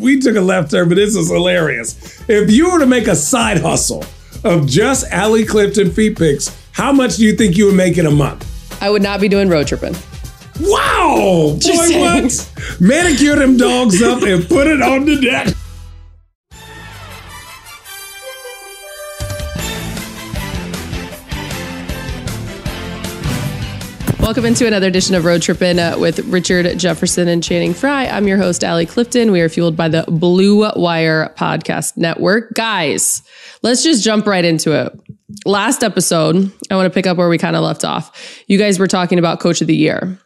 we took a left turn, but this is hilarious. If you were to make a side hustle of just Allie Clifton feet picks, how much do you think you would make in a month? I would not be doing road tripping. Wow! Just Boy, saying. what? Manicure them dogs up and put it on the deck. Welcome into another edition of Road Trippin' uh, with Richard Jefferson and Channing Frye. I'm your host, Allie Clifton. We are fueled by the Blue Wire Podcast Network. Guys, let's just jump right into it. Last episode, I want to pick up where we kind of left off. You guys were talking about Coach of the Year.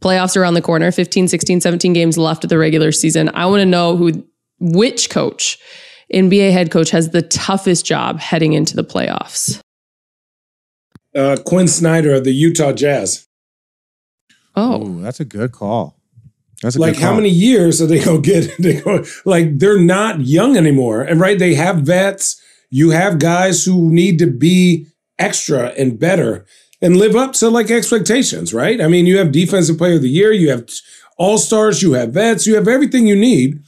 Playoffs around the corner, 15, 16, 17 games left of the regular season. I want to know who, which coach, NBA head coach, has the toughest job heading into the playoffs. Uh, Quin Snyder of the Utah Jazz. Oh, Ooh, that's a good call. That's a like how many years are they gonna get? They go, like they're not young anymore, and right, they have vets. You have guys who need to be extra and better and live up to like expectations, right? I mean, you have defensive player of the year, you have all stars, you have vets, you have everything you need,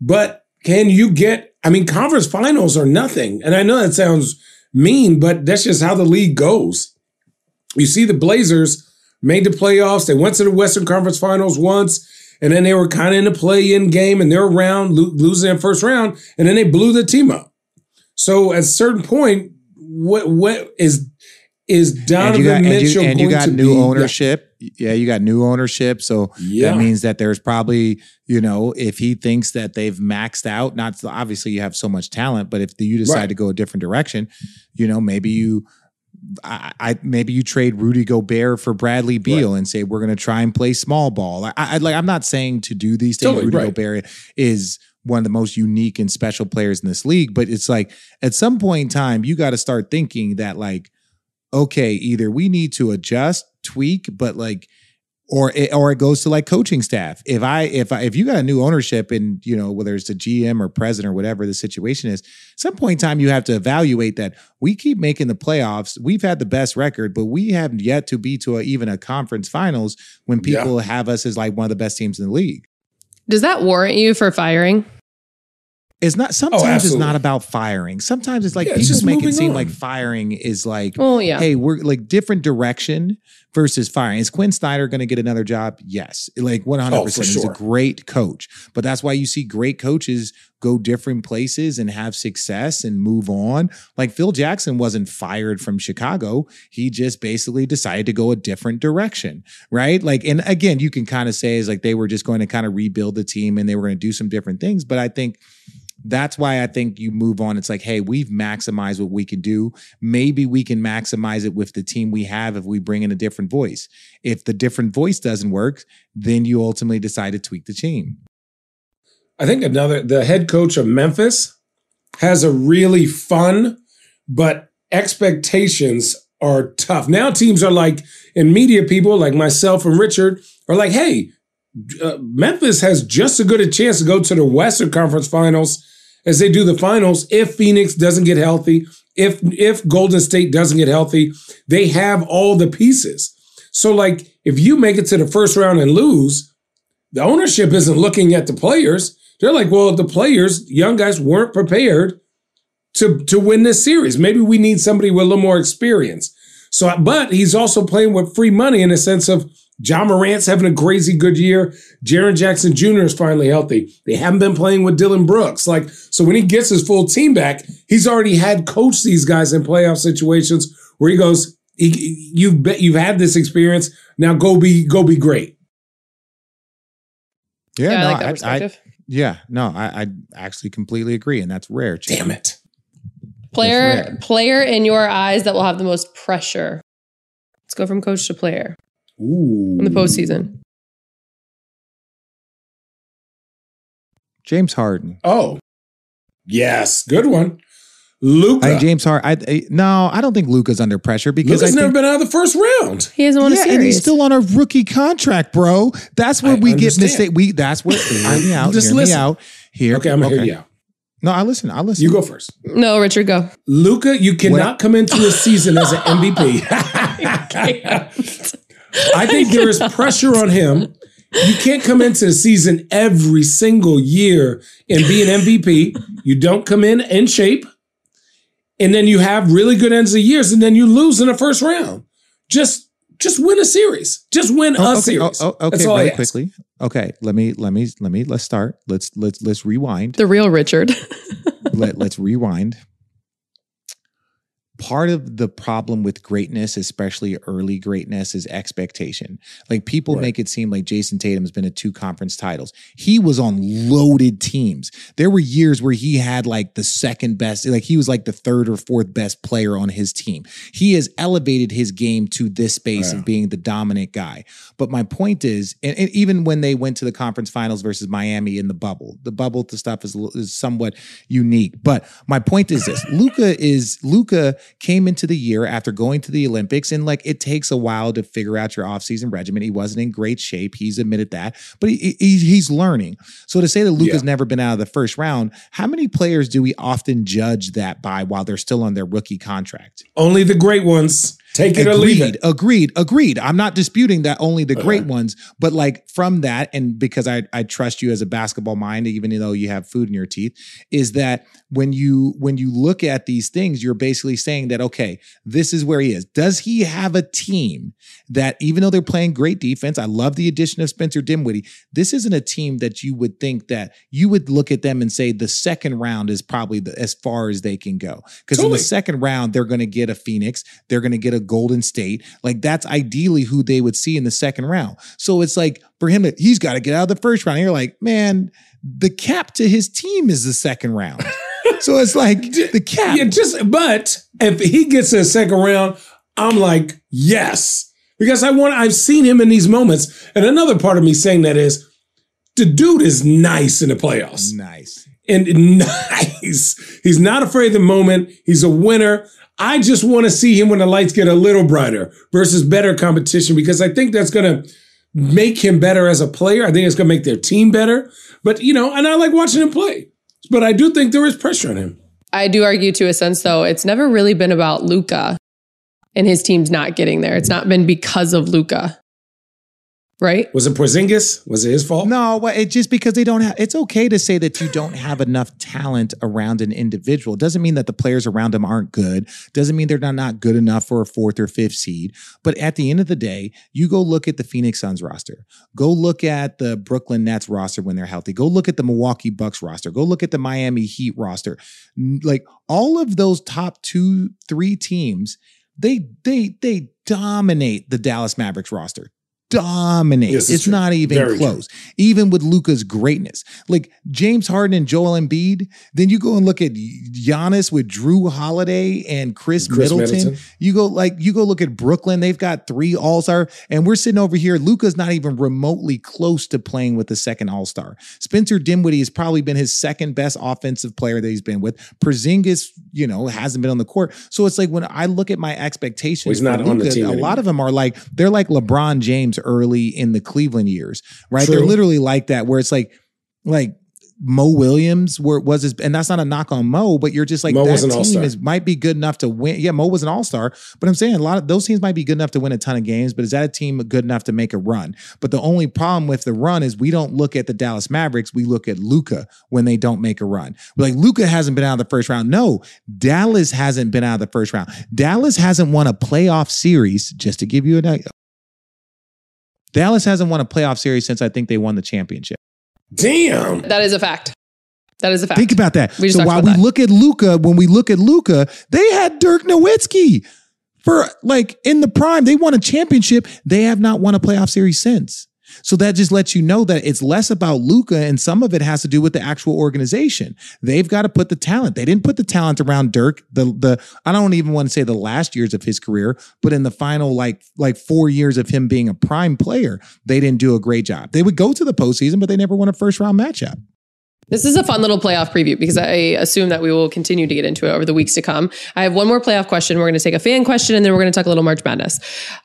but can you get? I mean, conference finals are nothing, and I know that sounds mean, but that's just how the league goes. You see, the Blazers made the playoffs. They went to the Western Conference Finals once, and then they were kind of in a play-in game, and they're around lo- losing in first round, and then they blew the team up. So at a certain point, what what is is and Donovan you got, and Mitchell you, and you got new be- ownership. Yeah, you got new ownership. So Yeah. that means that there's probably, you know, if he thinks that they've maxed out, not obviously you have so much talent, but if you decide Right. to go a different direction, you know, maybe you I, I maybe you trade Rudy Gobert for Bradley Beal and say we're going to try and play small ball. I, I like I'm not saying to do these things. Totally, Rudy right. Gobert is one of the most unique and special players in this league, but it's like at some point in time you got to start thinking that like okay, either we need to adjust, tweak, but like or it, or it goes to like coaching staff. If I if I if you got a new ownership and you know whether it's a GM or president or whatever the situation is, some point in time you have to evaluate that we keep making the playoffs. We've had the best record, but we have yet to be to a, even a conference finals when Yeah. people have us as like one of the best teams in the league. does that warrant you for firing? It's not oh, sometimes it's Oh, absolutely. not about firing. Sometimes it's like Yeah, people just make it seem on. like firing is like Oh, yeah. hey, we're like different direction versus firing. Is Quin Snyder going to get another job? Yes. Like 100%. Oh, He's a great coach. But that's why you see great coaches go different places and have success and move on. Like Phil Jackson wasn't fired from Chicago. He just basically decided to go a different direction. Right. Like, and again, you can kind of say is like they were just going to kind of rebuild the team and they were going to do some different things. But I think that's why I think you move on. It's like, hey, we've maximized what we can do. Maybe we can maximize it with the team we have if we bring in a different voice. If the different voice doesn't work, then you ultimately decide to tweak the team. I think another the head coach of Memphis has a really fun, but expectations are tough. Now teams are like, and media people like myself and Richard are like, hey, uh, Memphis has just as good a chance to go to the Western Conference Finals as they do the finals if Phoenix doesn't get healthy, if if Golden State doesn't get healthy, they have all the pieces. So like if you make it to the first round and lose, the ownership isn't looking at the players. They're like, well, the players, young guys, weren't prepared to to win this series. Maybe we need somebody with a little more experience. So, but he's also playing with free money in the sense of Ja Morant's having a crazy good year. Jaren Jackson Jr. is finally healthy. They haven't been playing with Dillon Brooks. Like, so when he gets his full team back, he's already had coached these guys in playoff situations where he goes, he, you've bet you've had this experience. Now go be go be great. Yeah, Yeah, I no, like that perspective. yeah, no, I, I actually completely agree, and that's rare. Chad. Damn it. player player in your eyes that will have the most pressure. Let's go from coach to player Ooh. in the postseason. James Harden. Oh, yes, good one. Luka. I think James Harden. I, I no, I don't think Luka's under pressure because Luka's I never been out of the first round. He hasn't won a yeah, series. and he's still on a rookie contract, bro. That's where I we get understand. mistake. We that's where hear me out. Just hear listen. me out. Here, Okay, I'm gonna hear you out. No, I listen. I listen. You go first. no, Richard, go. Luka, you cannot come into a season as an MVP. I think there is pressure on him. You can't come into the season every single year and be an MVP. You don't come in in shape, and then you have really good ends of years, and then you lose in the first round. Just just win a series. Just win Oh, a okay, series. oh, oh, okay, That's all very ask. quickly. Okay, let me let me let me let's start. Let's let's let's rewind. The real Richard. Let, let's rewind. Part of the problem with greatness, especially early greatness, is expectation. Like people Right. make it seem like Jayson Tatum's been at two conference titles. He was on loaded teams. There were years where he had like the second best, like he was like the third or fourth best player on his team. He has elevated his game to this space of being the dominant guy. But my point is, and, and even when they went to the conference finals versus Miami in the bubble, the bubble to stuff is, is somewhat unique. But my point is this: Luka is Luka came into the year after going to the Olympics, and like it takes a while to figure out your offseason regimen. He wasn't in great shape. He's admitted that, but he, he- he's learning. So to say that Luka's Yeah. never been out of the first round, how many players do we often judge that by while they're still on their rookie contract? Only the great ones. Take it or leave Agreed, it. agreed, agreed. I'm not disputing that only the great Okay. ones, but like from that, and because I I trust you as a basketball mind, even though you have food in your teeth, is that when you when you look at these things, you're basically saying that okay, this is where he is. Does he have a team that even though they're playing great defense, I love the addition of Spencer Dinwiddie. This isn't a team that you would think that you would look at them and say the second round is probably the, as far as they can go because in the second round they're going to get a Phoenix, they're going to get a Golden State. Like that's ideally who they would see in the second round. So it's like for him, he's got to get out of the first round. And you're like, man, the cap to his team is the second round. so it's like the cap. Yeah, just but if he gets the second round, I'm like, yes. Because I want I've seen him in these moments. And another part of me saying that is the dude is nice in the playoffs. Nice. And nice. He's not afraid of the moment. He's a winner. I just want to see him when the lights get a little brighter versus better competition because I think that's going to make him better as a player. I think it's going to make their team better. But, you know, and I like watching him play. But I do think there is pressure on him. I do argue to a sense, though, it's never really been about Luka and his team's not getting there. It's not been because of Luka, right? Was it Porzingis? Was it his fault? No, well, it just because they don't have. It's okay to say that you don't have enough talent around an individual. Doesn't mean that the players around them aren't good. Doesn't mean they're not, not good enough for a fourth or fifth seed. But at the end of the day, you go look at the Phoenix Suns roster. Go look at the Brooklyn Nets roster when they're healthy. Go look at the Milwaukee Bucks roster. Go look at the Miami Heat roster. Like all of those top two, three teams, they they they dominate the Dallas Mavericks roster. Dominate. Is it's true. not even Very true. close even with Luka's greatness. Like James Harden and Joel Embiid, then you go and look at Giannis with Jrue Holiday and Khris, Khris Middleton. Middleton. You go like you go look at Brooklyn, they've got three All-Star and we're sitting over here Luka's not even remotely close to playing with the second All-Star. Spencer Dinwiddie has probably been his second best offensive player that he's been with. Porzingis, you know, hasn't been on the court. So it's like when I look at my expectations Well, he's not on the team a lot of them are like they're like LeBron James early in the Cleveland years, right? True. They're literally like that, where it's like, like Mo Williams, where it was his, and that's not a knock on Mo, but you're just like Mo that team all-star. is might be good enough to win. Yeah, Mo was an all star, but I'm saying a lot of those teams might be good enough to win a ton of games. But is that a team good enough to make a run? But the only problem with the run is we don't look at the Dallas Mavericks, we look at Luka when they don't make a run. We're like Luka hasn't been out of the first round. No, Dallas hasn't been out of the first round. Dallas hasn't won a playoff series. Just to give you an. Dallas hasn't won a playoff series since I think they won the championship. Damn. That is a fact. That is a fact. Think about that. We just so while about we that. look at Luka, when we look at Luka, they had Dirk Nowitzki for like in the prime. They won a championship. They have not won a playoff series since. So that just lets you know that it's less about Luka and some of it has to do with the actual organization. They've got to put the talent. They didn't put the talent around Dirk. The the I don't even want to say the last years of his career, but in the final like like four years of him being a prime player, they didn't do a great job. They would go to the postseason, but they never won a first round matchup. This is a fun little playoff preview because I assume that we will continue to get into it over the weeks to come. I have one more playoff question. We're going to take a fan question and then we're going to talk a little March Madness.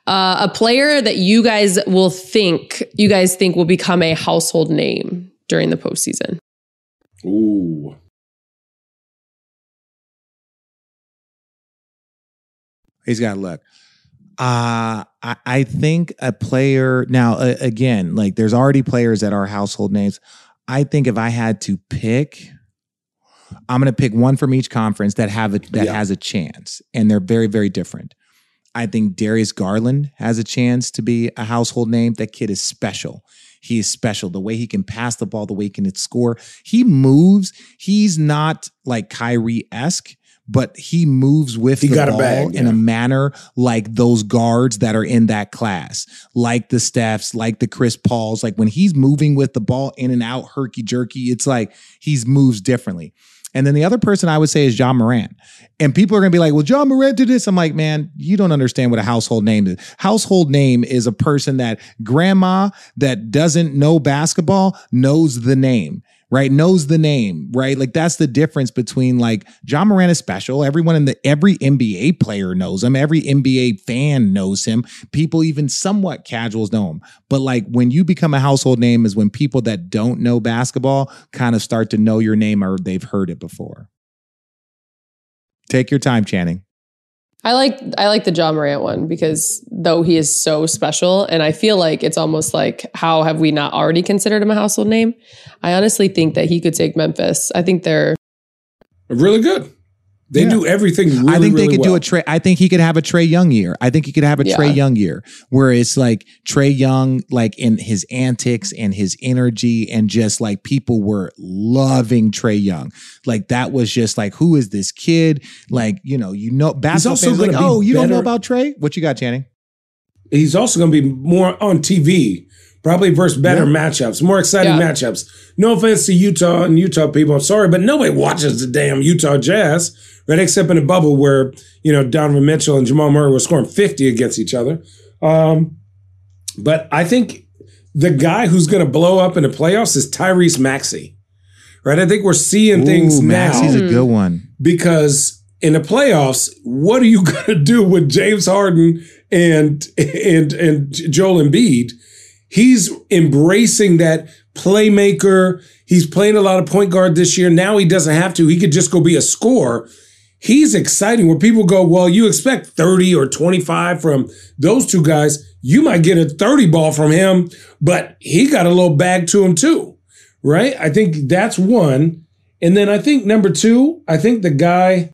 Uh, a player that you guys will think, you guys think will become a household name during the postseason. Ooh. He's got luck. Uh, I, I think a player now uh, again, like there's already players that are household names. I think if I had to pick, I'm going to pick one from each conference that have a, that Yeah. has a chance, and they're very very different. I think Darius Garland has a chance to be a household name. That kid is special. He is special. The way he can pass the ball, the way he can score. He moves. He's not like Kyrie esque, but he moves with He the ball bag, in a manner like those guards that are in that class, like the Stephs, like the Chris Pauls. Like when he's moving with the ball in and out, herky jerky, it's like he's moves differently. And then the other person I would say is Ja Morant. And people are going to be like, well, Ja Morant did this. I'm like, man, you don't understand what a household name is. Household name is a person that grandma that doesn't know basketball knows the name, right? Knows the name, right? Like that's the difference between like Ja Morant is special. Everyone in the, every NBA player knows him. Every NBA fan knows him. People, even somewhat casuals know him. But like when you become a household name is when people that don't know basketball kind of start to know your name or they've heard it before. Take your time, Channing. I like I like the Ja Morant one because though he is so special, and I feel like it's almost like how have we not already considered him a household name? I honestly think that he could take Memphis. I think they're Really good. They Yeah. do everything really, I think they really could do a Trae. I think he could have a Trae Young year. I think he could have a Yeah. Trae Young year where it's like Trae Young, like in his antics and his energy, and just like people were loving Trae Young. Like that was just like, who is this kid? Like you know, you know, basketball also fans like, oh, you don't know about Trae? What you got, Channing? He's also going to be more on TV, probably versus better Yeah. matchups, more exciting Yeah. matchups. No offense to Utah and Utah people, I'm sorry, but nobody watches the damn Utah Jazz, right? Except in a bubble where you know Donovan Mitchell and Jamal Murray were scoring 50 against each other. Um, but I think the guy who's going to blow up in the playoffs is Tyrese Maxey, right? I think we're seeing things Ooh, now Maxey's a good one. because in the playoffs, what are you going to do with James Harden and and and Joel Embiid? He's embracing that playmaker. He's playing a lot of point guard this year. Now he doesn't have to. He could just go be a scorer. He's exciting where people go, well, you expect 30 or 25 from those two guys. You might get a 30 ball from him, but he got a little bag to him too, right? I think that's one. And then I think number two, I think the guy.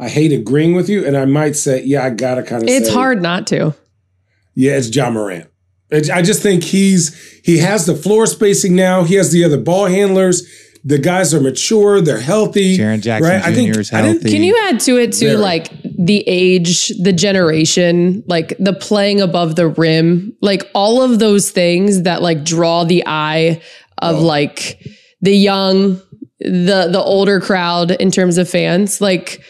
I hate agreeing with you, and I might say, yeah, I gotta kind of. it's hard not to. Yeah, it's Ja Morant. It's- I just think he's he has the floor spacing now. He has the other ball handlers. The guys are mature. They're healthy. Jaren Jackson right? I think Jr. is I didn't- healthy. Can you add to it too, Very. like the age, the generation, like the playing above the rim, like all of those things that like draw the eye of Oh. like the young, the the older crowd in terms of fans. Like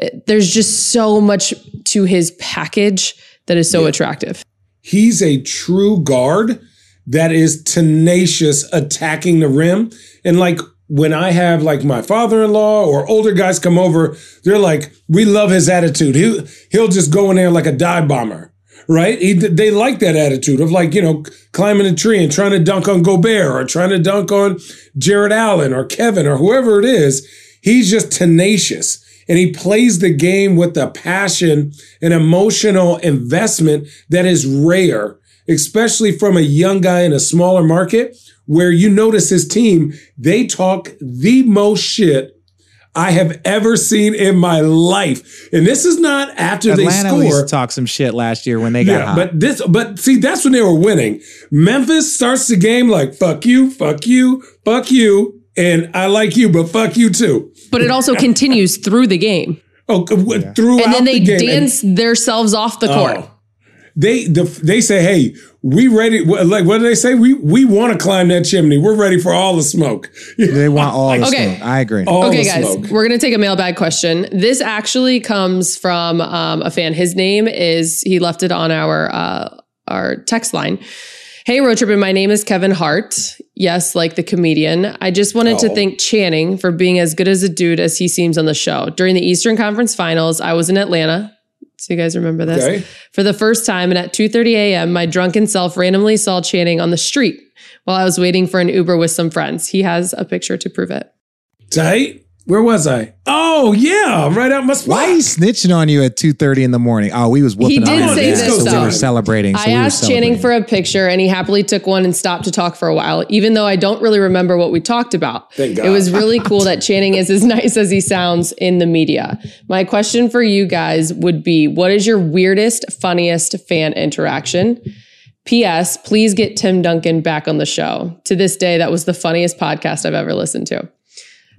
eh, there's just so much to his package that is so attractive. He's a true guard that is tenacious attacking the rim. And like when I have like my father-in-law or older guys come over, they're like, we love his attitude. He'll he'll just go in there like a dive bomber. Right? He, they like that attitude of like, you know, climbing a tree and trying to dunk on Gobert or trying to dunk on Jarrett Allen or Kevin or whoever it is. He's just tenacious and he plays the game with a passion and emotional investment that is rare, especially from a young guy in a smaller market where you notice his team, they talk the most shit I have ever seen in my life. And this is not after Atlanta they score. talk some shit last year when they got Yeah, hot. but this, but see, that's when they were winning. Memphis starts the game like "fuck you, fuck you, fuck you," and I like you, but fuck you too. But it also continues through the game. Oh, w- throughout And then they the game. And- dance themselves off the court. Oh. They the, they say, "Hey, we ready?" Like what do they say? We we want to climb that chimney. We're ready for all the smoke. they want all the Okay. smoke. I agree. All Okay, the guys, smoke. we're gonna take a mailbag question. This actually comes from um, a fan. His name is he left it on our uh, our text line. Hey, road tripping. My name is Kevin Hart. Yes, like the comedian. I just wanted to Oh. thank Channing for being as good as a dude as he seems on the show. During the Eastern Conference Finals, I was in Atlanta. So you guys remember this? Okay. For the first time, and at 2:30 a.m., my drunken self randomly saw Channing on the street while I was waiting for an Uber with some friends. He has a picture to prove it. Tight. Where was I? Oh yeah, right out my spot. Why are you snitching on you at two thirty in the morning? Oh, we was whooping did on say his this, ass, so we were celebrating. So I we were asked Channing for a picture and he happily took one and stopped to talk for a while, even though I don't really remember what we talked about. Thank God. It was really cool that Channing is as nice as he sounds in the media. My question for you guys would be what is your weirdest, funniest fan interaction? P.S. Please get Tim Duncan back on the show. To this day, that was the funniest podcast I've ever listened to.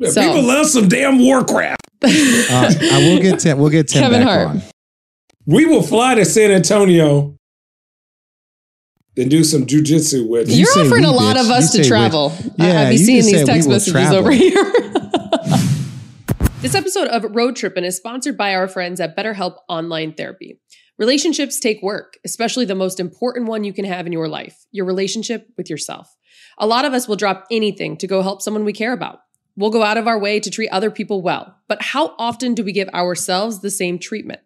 So- People love some damn Warcraft. Uh, I will get Tim. We'll get Tim Kevin back Hart. on. We will fly to San Antonio and do some jujitsu with You You're offering we, a lot bitch. of You us to say we. travel. I- Yeah, I'd be you seeing just these text messages travel. over here. this episode of Road Trippin' is sponsored by our friends at BetterHelp Online Therapy. Relationships take work, especially the most important one you can have in your life your relationship with yourself. A lot of us will drop anything to go help someone we care about. We'll go out of our way to treat other people well. But how often do we give ourselves the same treatment?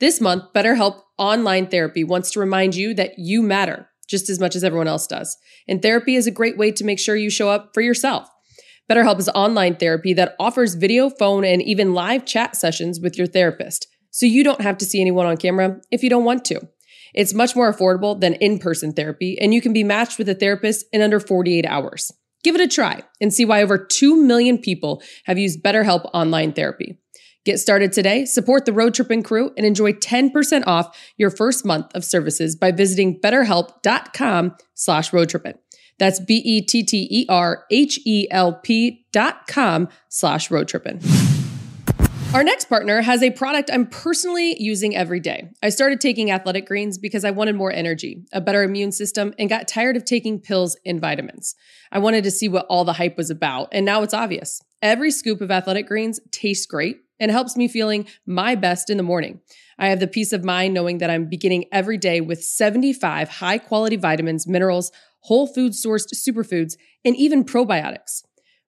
This month, BetterHelp Online Therapy wants to remind you that you matter just as much as everyone else does. And therapy is a great way to make sure you show up for yourself. BetterHelp is online therapy that offers video, phone, and even live chat sessions with your therapist. So you don't have to see anyone on camera if you don't want to. It's much more affordable than in person therapy, and you can be matched with a therapist in under 48 hours. Give it a try and see why over 2 million people have used BetterHelp online therapy. Get started today, support the Road Tripping crew, and enjoy 10% off your first month of services by visiting betterhelp.com slash roadtrippin. That's B-E-T-T-E-R-H-E-L-P dot com slash roadtrippin. Our next partner has a product I'm personally using every day. I started taking athletic greens because I wanted more energy, a better immune system, and got tired of taking pills and vitamins. I wanted to see what all the hype was about, and now it's obvious. Every scoop of athletic greens tastes great and helps me feeling my best in the morning. I have the peace of mind knowing that I'm beginning every day with 75 high quality vitamins, minerals, whole food sourced superfoods, and even probiotics.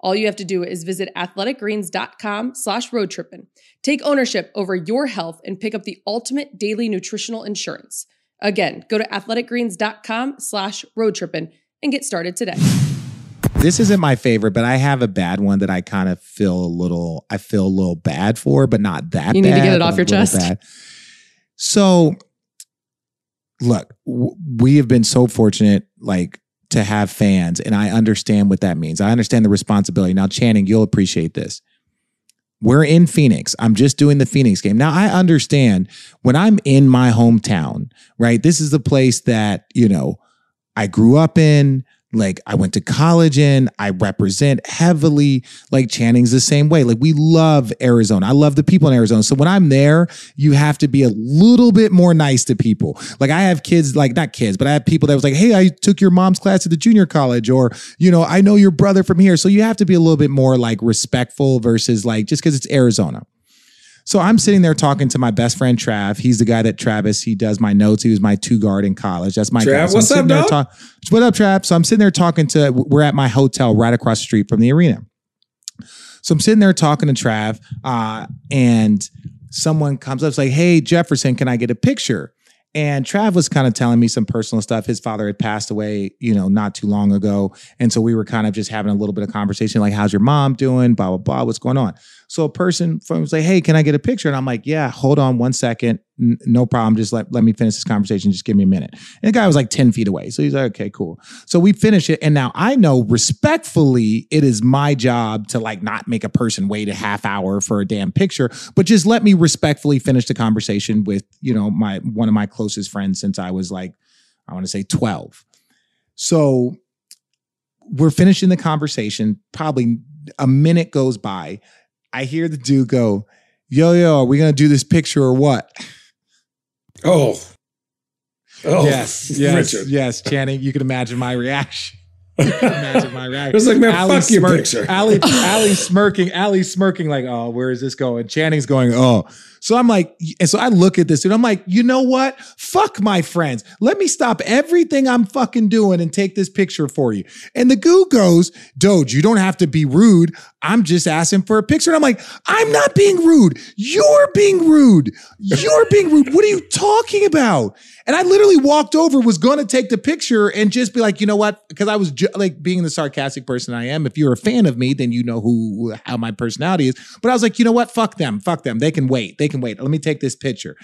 All you have to do is visit athleticgreens.com slash roadtrippin. Take ownership over your health and pick up the ultimate daily nutritional insurance. Again, go to athleticgreens.com slash roadtrippin and get started today. This isn't my favorite, but I have a bad one that I kind of feel a little. I feel a little bad for, but not that. You need to get it off your chest. bad. So, look, w- we have been so fortunate, like to have fans, and I understand what that means. I understand the responsibility. Now, Channing, you'll appreciate this. We're in Phoenix. I'm just doing the Phoenix game. Now, I understand when I'm in my hometown, right? This is the place that, you know, I grew up in, like I went to college in, I represent heavily. Like Channing's the same way. Like we love Arizona. I love the people in Arizona. So when I'm there, you have to be a little bit more nice to people. Like I have kids, like not kids, but I have people that was like, hey, I took your mom's class at the junior college, or, you know, I know your brother from here. So you have to be a little bit more like respectful versus like just because it's Arizona. So I'm sitting there talking to my best friend Trav. He's the guy that Travis, he does my notes. He was my two guard in college. That's my Trav, guy. So what's up, dog? talk- what up, Trav? So I'm sitting there talking to, we're at my hotel right across the street from the arena. So I'm sitting there talking to Trav, uh, and someone comes up, it's like, hey, Jefferson, can I get a picture? And Trav was kind of telling me some personal stuff. His father had passed away, you know, not too long ago. And so we were kind of just having a little bit of conversation, like, how's your mom doing? Blah, blah, blah. What's going on? So a person from like, hey, can I get a picture? And I'm like, yeah, hold on one second. N- no problem. Just let, let me finish this conversation. Just give me a minute. And the guy was like 10 feet away. So he's like, okay, cool. So we finish it. And now I know respectfully, it is my job to like not make a person wait a half hour for a damn picture, but just let me respectfully finish the conversation with, you know, my one of my closest friends since I was like, I want to say 12. So we're finishing the conversation. Probably a minute goes by. I hear the dude go, Yo, yo, are we gonna do this picture or what? Oh. Oh, yes, yes, Richard. yes, Channing. You can imagine my reaction. Imagine my reaction. It was like, man, Allie fuck your picture. Allie, Allie smirking, Allie smirking, like, oh, where is this going? Channing's going, oh. So I'm like, and so I look at this and I'm like, you know what? Fuck my friends. Let me stop everything I'm fucking doing and take this picture for you. And the goo goes, Doge, you don't have to be rude. I'm just asking for a picture. And I'm like, I'm not being rude. You're being rude. You're being rude. What are you talking about? And I literally walked over, was going to take the picture and just be like, you know what? Because I was ju- like being the sarcastic person I am. If you're a fan of me, then you know who how my personality is. But I was like, you know what? Fuck them. Fuck them. They can wait. They can wait. Let me take this picture.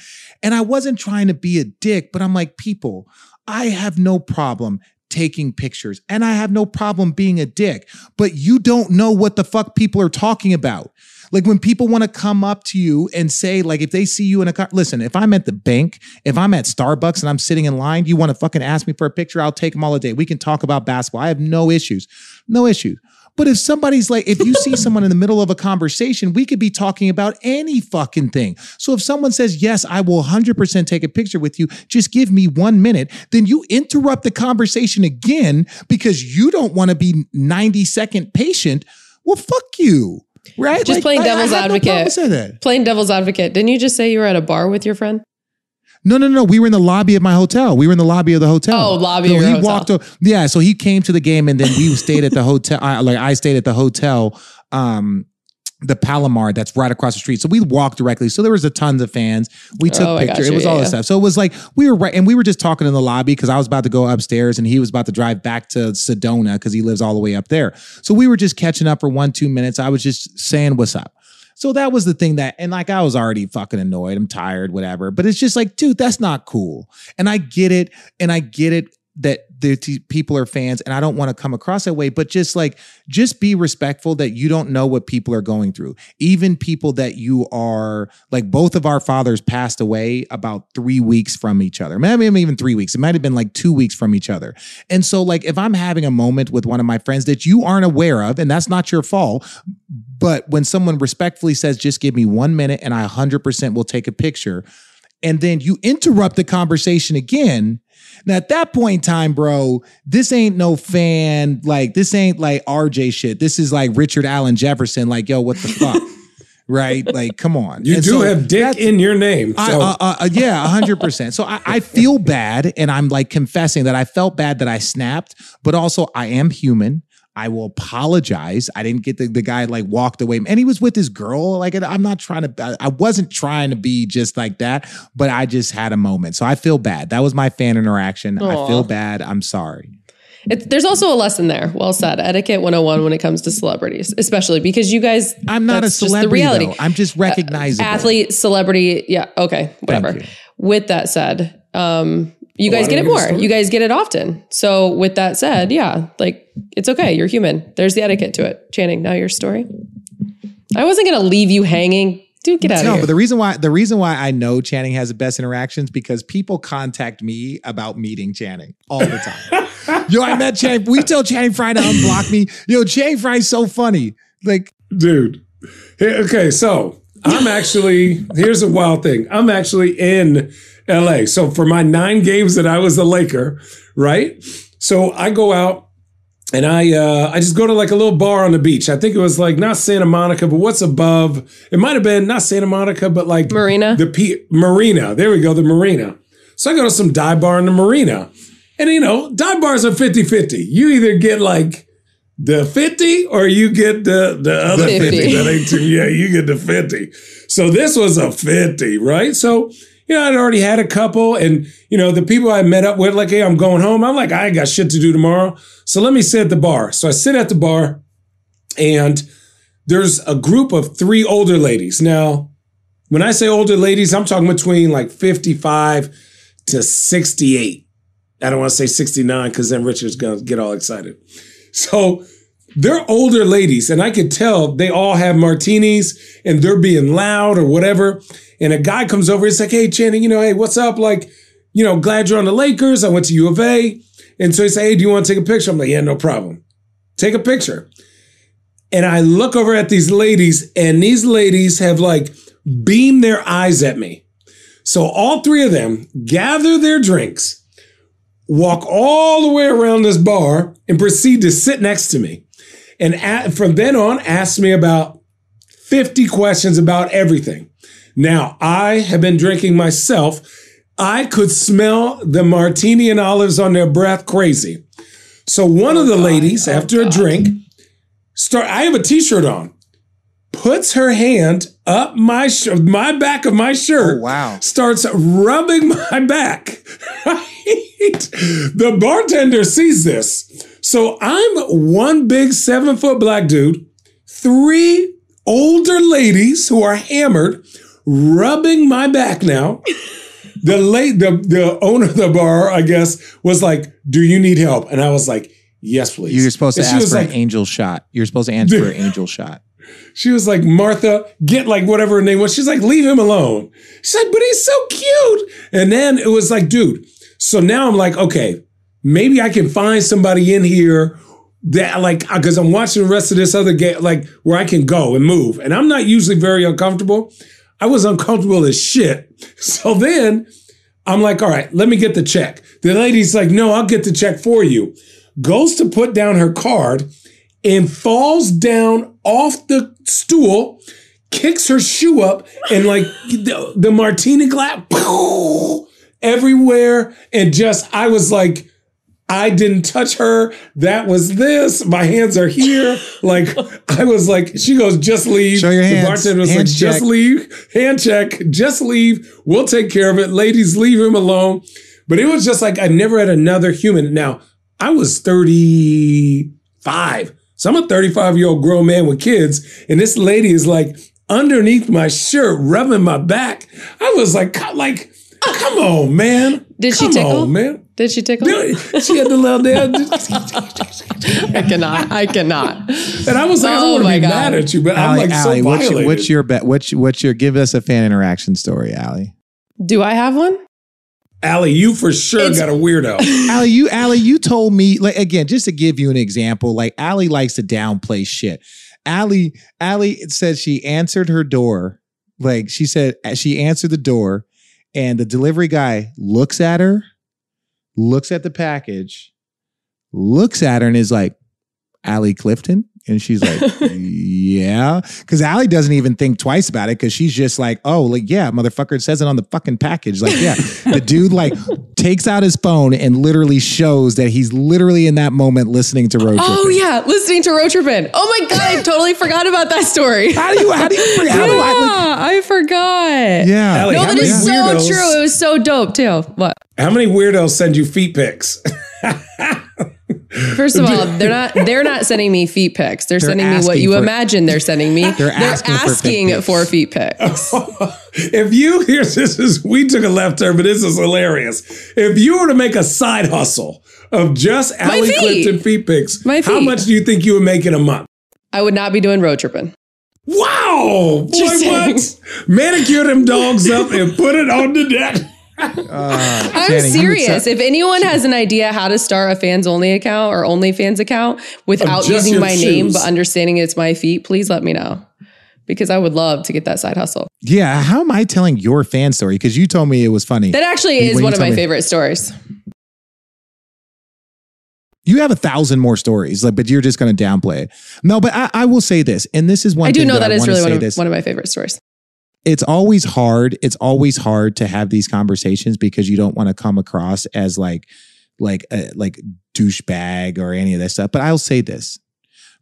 And I wasn't trying to be a dick, but I'm like, people, I have no problem taking pictures and I have no problem being a dick, but you don't know what the fuck people are talking about. Like when people want to come up to you and say, like, if they see you in a car, listen, if I'm at the bank, if I'm at Starbucks and I'm sitting in line, you want to fucking ask me for a picture, I'll take them all day. We can talk about basketball. I have no issues. No issues. But if somebody's like, if you see someone in the middle of a conversation, we could be talking about any fucking thing. So if someone says, yes, I will 100% take a picture with you, just give me one minute, then you interrupt the conversation again because you don't want to be 90 second patient. Well, fuck you. Right? Just playing I- I devil's no advocate. that. Playing devil's advocate. Didn't you just say you were at a bar with your friend? No, no, no. We were in the lobby of my hotel. We were in the lobby of the hotel. Oh, lobby So of he hotel. walked. o- yeah, so he came to the game, and then we stayed at the hotel. I, like I stayed at the hotel, um, the Palomar that's right across the street. So we walked directly. So there was a tons of fans. We took Oh, pictures. It was Yeah, all yeah. this stuff. So it was like we were right, and we were just talking in the lobby because I was about to go upstairs, and he was about to drive back to Sedona because he lives all the way up there. So we were just catching up for one two minutes. I was just saying what's up. So that was the thing that, and like I was already fucking annoyed. I'm tired, whatever. But it's just like, dude, that's not cool. And I get it, and I get it that the t- people are fans, and I don't want to come across that way. But just like, just be respectful that you don't know what people are going through. Even people that you are like, both of our fathers passed away about three weeks from each other. Maybe even three weeks. It might have been like two weeks from each other. And so, like, if I'm having a moment with one of my friends that you aren't aware of, and that's not your fault, but when someone respectfully says, just give me one minute and I 100% will take a picture, and then you interrupt the conversation again. Now, at that point in time, bro, this ain't no fan. Like, this ain't like RJ shit. This is like Richard Allen Jefferson. Like, yo, what the fuck? right? Like, come on. You And do so have dick in your name. I, So uh, uh, uh, yeah, hundred percent. So I, I feel bad, and I'm like confessing that I felt bad that I snapped, but also I am human. I will apologize. I didn't get the, the guy like walked away, and he was with his girl. Like I'm not trying to. I- wasn't trying to be just like that, but I just had a moment, so I feel bad. That was my fan interaction. I feel bad. I'm sorry. It, there's also a lesson there. Well said. Etiquette 101 when it comes to celebrities, especially because you guys. I'm not a just the celebrity. reality. Though. I'm just recognizable. Athlete, celebrity. Yeah. Okay. Whatever. With that said, um, you guys get it more. You guys get it often. So with that said, yeah, like it's okay. You're human. There's the etiquette to it. Channing, now your story. I wasn't gonna leave you hanging. Dude, get out of No, but the reason why the reason why I know Channing has the best interactions because people contact me about meeting Channing all the time. Yo, I met Channing. We tell Channing Frye to unblock me. Yo, Channing Frye's so funny. Like, dude. Hey, Okay, so I'm actually here's a wild thing. I'm actually in LA. So for my nine games that I was a Laker, right? So I go out and I uh I just go to like a little bar on the beach. I think it was like not Santa Monica, but what's above? It might have been not Santa Monica, but like Marina. the P- marina. There we go, the marina. So I go to some dive bar in the marina. And you know, dive bars are 50-50. You either get like the 50 or you get the the other 50. 50. That ain't too, yeah, you get the 50. So this was a 50, right? So, you know, I'd already had a couple and, you know, the people I met up with, like, hey, I'm going home. I'm like, I ain't got shit to do tomorrow. So let me sit at the bar. So I sit at the bar and there's a group of three older ladies. Now, when I say older ladies, I'm talking between like 55 to 68. I don't want to say 69 because then Richard's going to get all excited. So they're older ladies, and I could tell they all have martinis and they're being loud or whatever. And a guy comes over, he's like, Hey, Channing, you know, hey, what's up? Like, you know, glad you're on the Lakers. I went to U of A. And so he said, Hey, do you want to take a picture? I'm like, Yeah, no problem. Take a picture. And I look over at these ladies, and these ladies have like beamed their eyes at me. So all three of them gather their drinks, walk all the way around this bar, and proceed to sit next to me. And at, from then on, asked me about 50 questions about everything. Now, I have been drinking myself. I could smell the martini and olives on their breath crazy. So one of the ladies, after a drink, start I have a t-shirt on. Puts her hand up my sh- my back of my shirt. Oh, wow. Starts rubbing my back. The bartender sees this. So I'm one big seven foot black dude, three older ladies who are hammered, rubbing my back now. The late the the owner of the bar, I guess, was like, "Do you need help?" And I was like, "Yes, please." You're supposed to And she ask for like, an angel shot. You're supposed to answer for an angel shot. she was like, Martha, get like whatever her name was. She's like, leave him alone. She's like, but he's so cute. And then it was like, dude. So now I'm like, okay, maybe I can find somebody in here that like uh, because I'm watching the rest of this other game, like where I can go and move. And I'm not usually very uncomfortable. I was uncomfortable as shit. So then I'm like, all right, let me get the check. The lady's like, no, I'll get the check for you. Goes to put down her card and falls down off the stool, kicks her shoe up, and like the, the martini glass everywhere. And just, I was like, I didn't touch her. That was this. My hands are here. Like I was like, she goes, just leave. Show your The hands. bartender was Hands like, just leave. Hand check. Just leave. We'll take care of it. Ladies, leave him alone. But it was just like I never had another human. Now I was 35. So I'm a 35 year old grown man with kids. And this lady is like underneath my shirt, rubbing my back. I was like, co- like, come on, man. Did she Come tickle? on, man. Did she tickle? She had the little down. I cannot. I cannot. And I was like, I Oh don't want to my be God. mad at you, but I'm like Allie, so what's violated. your, what's your bet? What's what's your? Give us a fan interaction story, Allie. Do I have one? Allie, you for sure It's- got a weirdo. Allie, you Allie, you told me like again, just to give you an example, like Allie likes to downplay shit. Allie, Allie said she answered her door. Like she said she answered the door and the delivery guy looks at her, looks at the package, looks at her and is like, Allie Clifton? And she's like, yeah. Because Allie doesn't even think twice about it because she's just like, oh, like, yeah, motherfucker, it says it on the fucking package. Like, yeah. the dude like takes out his phone and literally shows that he's literally in that moment listening to Road Oh Tripping. yeah, listening to Road Trippin'. Oh my god, I totally forgot about that story. How do you, how do you, how do yeah, I, I forgot. yeah. Allie, No, how that many is so true. It was so dope too. What? How many weirdos send you feet pics? First of all, they're not they're not sending me feet pics. They're, They're sending me what you for- imagine they're sending me. They're, asking for asking, feet pics. for feet pics. if you here's this is we took a left turn, but this is hilarious. If you were to make a side hustle of just Allie feet. Clifton feet pics, My how much do you think you would make in a month? I would not be doing road tripping. Wow! Boy, Just what? Manicure them dogs up and put it on the deck. Uh, I'm would serious. If anyone has an idea how to start a fans only account or OnlyFans account without using my name but understanding it's my feet, please let me know. Because I would love to get that side hustle. yeah. How am I telling your fan story? Because you told me it was funny. That actually is you one of my me- favorite stories. You have a thousand more stories, like, but you're just going to downplay it. No, but I, I will say this, and this is one. I do know that I really one of, this. one of my favorite stories. It's always hard it's always hard to have these conversations because you don't want to come across as like like a like douchebag or any of that stuff. But i'll say this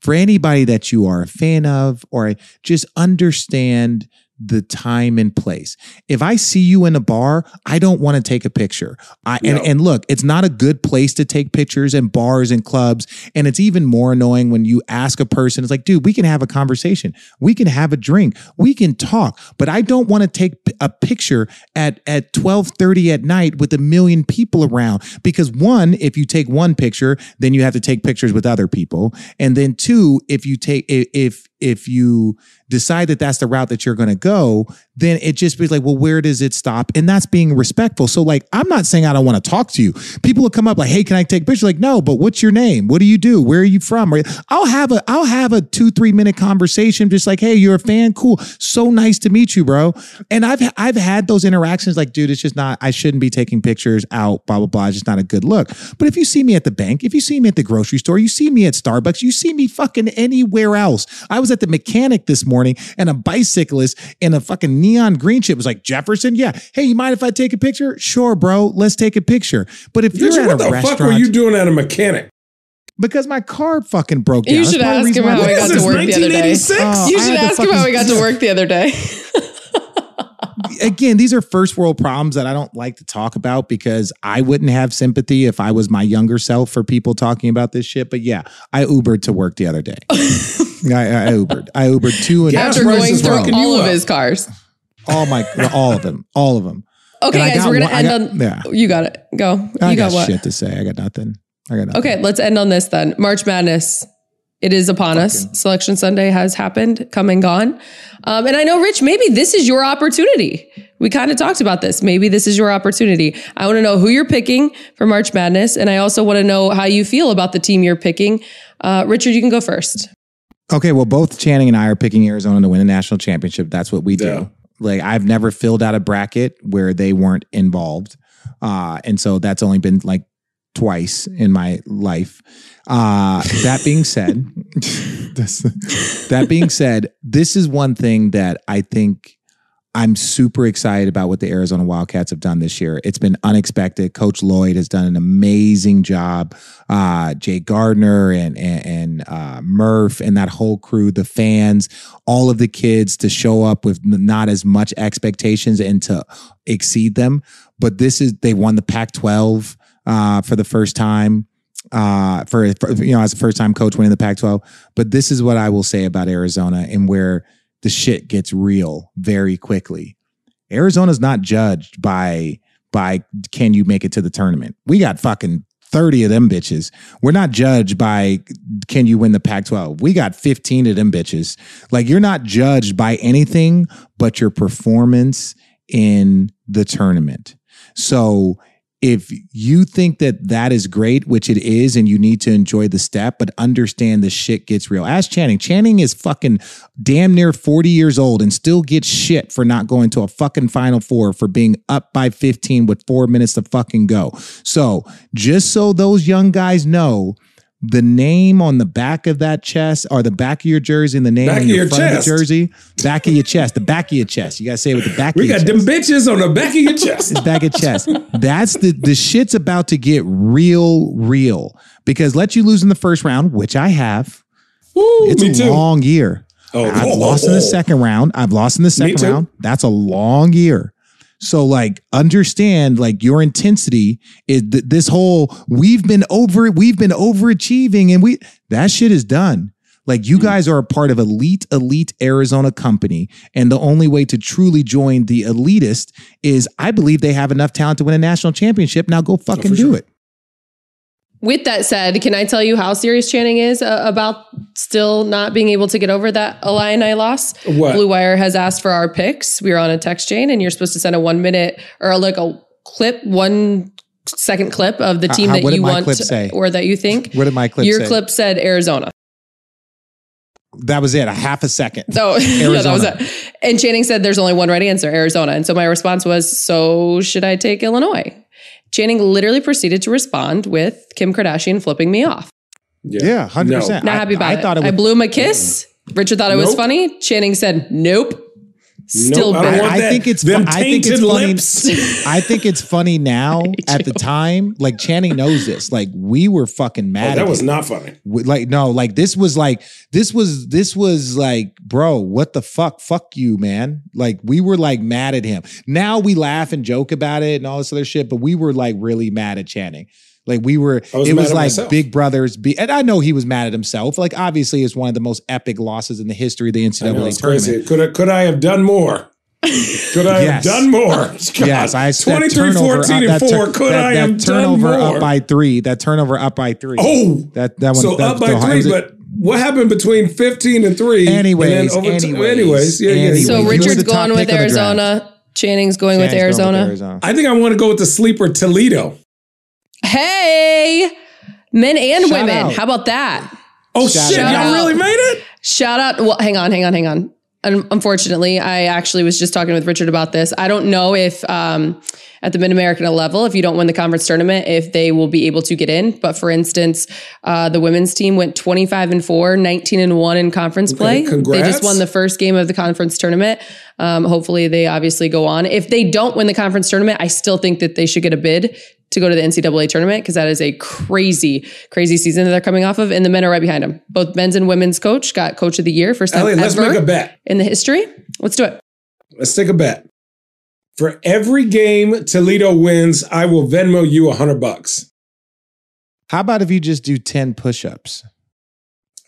for anybody that you are a fan of or just understand the time and place. If i see you in a bar i don't want to take a picture. I and, No. and look it's not a good place to take pictures in bars and clubs and it's even more annoying when you ask a person it's like dude we can have a conversation. We can have a drink. We can talk. But i don't want to take a picture at at 12:30 at night with a million people around because one if you take one picture then you have to take pictures with other people and then two if you take if if you decide that that's the route that you're going to go then it just be like well where does it stop? And that's being respectful. So like i'm not saying i don't want to talk to you. People will come up like hey can i take a picture like no but what's your name? What do you do? Where are you from? Or i'll have a i'll have a two three minute conversation just like hey you're a fan? Cool. So nice to meet you bro. And i've i've had those interactions like dude it's just not i shouldn't be taking pictures out blah blah blah. It's just not a good look. But if you see me at the bank if you see me at the grocery store you see me at starbucks you see me fucking anywhere else. I was at the mechanic this morning and a bicyclist in a fucking neon green shit was like, Jefferson, yeah. Hey, you mind if I take a picture? Sure, bro. Let's take a picture. But if Richard, you're at a restaurant. what the fuck were you doing at a mechanic? because my car fucking broke down. You should part of the ask him how I- he got to work the other day. 1986? Oh, You should ask him how fucking- he got to work the other day. again, these are first world problems that I don't like to talk about because I wouldn't have sympathy if I was my younger self for people talking about this shit. But yeah, I Ubered to work the other day. I, I Ubered. I Ubered two and After going through all of his cars. all my all of them, all of them. Okay, And guys, we're gonna one- end got- on. yeah. You got it. Go. You I got, got, what? shit to say. I got nothing. I got nothing. Okay, let's end on this then. March Madness. It is upon us. Selection Sunday has happened, come and gone. Um, and I know, Rich, maybe this is your opportunity. We kind of talked about this. Maybe this is your opportunity. I want to know who you're picking for March Madness. And I also want to know how you feel about the team you're picking. Uh, Richard, you can go first. Okay, well, both Channing and I are picking Arizona to win the national championship. That's what we do. Yeah. Like I've never filled out a bracket where they weren't involved, uh, and so that's only been like twice in my life. Uh, that being said, that being said, this is one thing that I think I'm super excited about what the Arizona Wildcats have done this year. It's been unexpected. Coach Lloyd has done an amazing job. Uh, Jay Gardner and and, and uh, Murph and that whole crew, the fans, all of the kids to show up with not as much expectations and to exceed them. But this is they won the Pac-12 uh, for the first time. Uh, for, for you know, as a first time coach winning the Pac-12. But this is what I will say about Arizona and where the shit gets real very quickly. Arizona's not judged by by can you make it to the tournament. We got fucking 30 of them bitches. We're not judged by can you win the Pac-12. We got 15 of them bitches. Like you're not judged by anything but your performance in the tournament. So if you think that that is great, which it is, and you need to enjoy the step, but understand the shit gets real. Ask Channing. Channing is fucking damn near 40 years old and still gets shit for not going to a fucking final four for being up by 15 with four minutes to fucking go. So just so those young guys know, the name on the back of that chest or the back of your jersey and the name Back on of your, your front chest. of the jersey, back of your chest, the back of your chest. You gotta say it with the back We of your got chest them bitches on the back of your chest. his back of chest. That's the the shit's about to get real, real. Because let you lose in the first round, which I have. Woo, It's a too. long year. Oh, I've oh, lost oh, in the second round. I've lost in the second round. That's a long year. So like understand like your intensity is th- this whole we've been over we've been overachieving and we that shit is done. Like you mm. guys are a part of elite elite Arizona company and the only way to truly join the elitist is I believe they have enough talent to win a national championship. Now go oh, fucking for do sure. it. With that said, can I tell you how serious Channing is uh, about still not being able to get over that Illini loss? What? Blue Wire has asked for our picks. We were on a text chain, and you're supposed to send a one minute or like a clip, one second clip of the team how- that you want say? or that you think. What did my clip say? Your say? clip said Arizona. That was it, a half a second. So yeah, that was Arizona. it. And Channing said there's only one right answer, Arizona. And so my response was, so should I take Illinois? Channing literally proceeded to respond with Kim Kardashian flipping me off. Yeah, 100%. Not I- happy about I it. thought it I blew him a kiss. Mm-hmm. Richard thought it was funny. Channing said, nope. Still Nope, I bad. want I think it's them I think it's funny. lips. I think it's funny now. At the time, like Channing knows this. Like we were fucking Oh, mad. that at was him. not funny. We- like no, like this was like this was this was like, bro, what the fuck? Fuck you, man. Like we were like mad at him. Now we laugh and joke about it and all this other shit, but we were like really mad at Channing. Like we were, was it was like myself. Big Brothers. Be, and I know he was mad at himself. Like obviously, it's one of the most epic losses in the history of the I know, NCAA tournament. crazy. Could I, could I have done more? Could I Yes. have done more? God, Yes, I 23, 14, and 4. tur- Could that, I that have done turnover more? up by three? That turnover up by three. oh, that that one. so that, up by three, is but what happened between 15 and 3? Anyways, and then over t- anyways, anyways, yeah, yeah. anyways. So Richard's going with pick of the draft. Arizona. Channing's going with Channing's going Arizona. I think I want to go with the sleeper Toledo. Hey, men and Shout women. out. How about that? Oh, Shout shit. out. Y'all really made it? Shout out. Well, hang on, hang on, hang on. un- unfortunately, I actually was just talking with Richard about this. I don't know if um, at the Mid American level, if you don't win the conference tournament, if they will be able to get in. But for instance, uh, the women's team went 25 and 4, 19 and 1 in conference play. congrats. They just won the first game of the conference tournament. Um, hopefully, they obviously go on. If they don't win the conference tournament, I still think that they should get a bid to go to the NCAA tournament because that is a crazy, crazy season that they're coming off of. And the men are right behind them. Both men's and women's coach got coach of the year first time Elliot, let's ever make a bet. in the history. Let's do it. Let's take a bet. For every game Toledo wins, I will Venmo you a hundred bucks. How about if you just do 10 push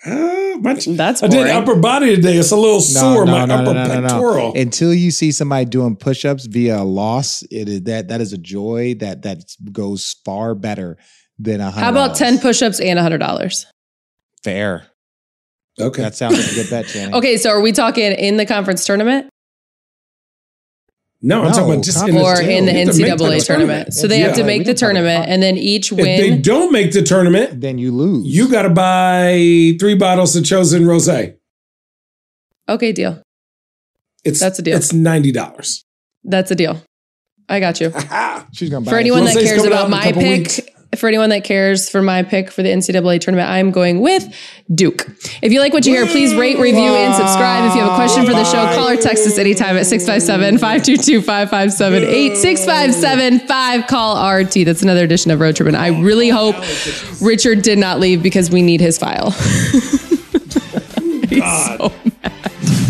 ups? Uh, my- That's I did upper body today. It's a little sore, my upper pectoral. Until you see somebody doing push ups via a loss, it is that that is a joy that that goes far better than a hundred. How about 10 push ups and $100? Fair. okay. That sounds like a good bet, Jenny. Okay, so are we talking in the conference tournament no, I'm No, talking about just in or the, in the you to make NCAA tournament? So they have to make the can talk about tournament, and then each win. If they don't make the tournament, Then you lose. you got to buy three bottles of chosen rosé. Okay, deal. It's That's a deal. It's ninety dollars. That's a deal. I got you. She's gonna buy For it. anyone that Rosé's cares about out in a my pick, weeks. For anyone that cares for my pick for the NCAA tournament, I'm going with Duke. If you like what you hear, please rate, review, and subscribe. If you have a question for the show, call or text us anytime at 657 522 5578. 6575 call RT. That's another edition of Road Trip. And I really hope Richard did not leave because we need his file. He's so mad.